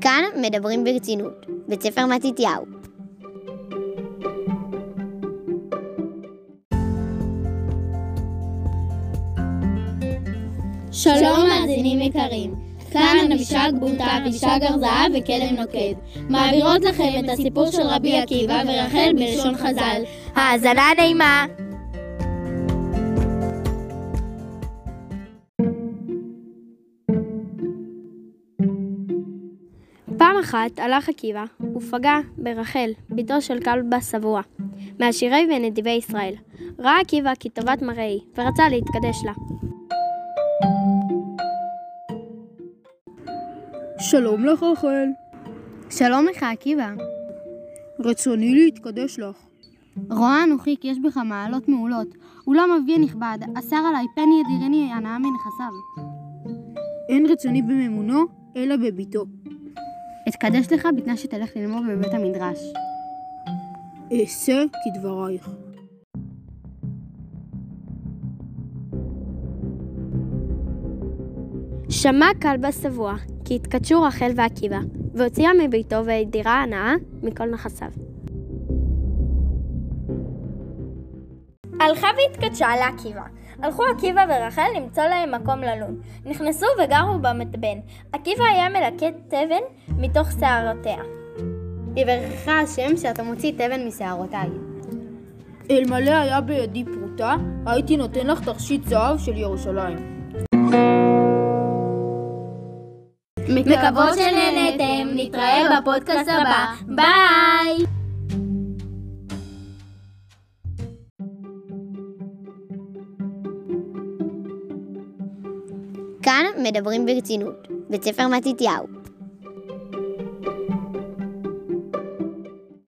כאן מדברים ברצינות, בית ספר מתתיהו. שלום מאזינים יקרים, כאן אבישג בוטה, אבישג ארזהב וכלם נוקד. מעבירות לכם את הסיפור של רבי עקיבא ורחל בלשון חז"ל. האזנה נעימה. אחת הלך עקיבא ופגע ברחל, בתו של כלבא שבוע, מעשירי ונדיבי ישראל. ראה עקיבא כי טובת מראה היא, ורצה להתקדש לה. שלום לך, רחל. שלום לך, עקיבא. רצוני להתקדש לך. רואה אנוכי כי יש בך מעלות מעולות, אולם אבי הנכבד, אסר עלי פן ידירני הנאה מנכסיו. אין רצוני בממונו, אלא בביתו. אתקדש לך בתנאי שתלך ללמוד בבית המדרש. אעשה כדברייך. שמע כלבא שבוע, כי התקדשו רחל ועקיבא, והוציאה מביתו והדירה הנאה מכל נכסיו. הלכה והתקדשה לעקיבא. הלכו עקיבא ורחל למצוא להם מקום ללון. נכנסו וגרו במתבן. עקיבא היה מלקט תבן מתוך שערותיה. יברכך השם שאתה מוציא תבן משערותיי. אלמלא היה בידי פרוטה, הייתי נותן לך תכשיט זהב של ירושלים. מקוות שנהנתם, נתראה בפודקאסט הבא. ביי! כאן מדברים ברצינות, בית ספר מתתיהו.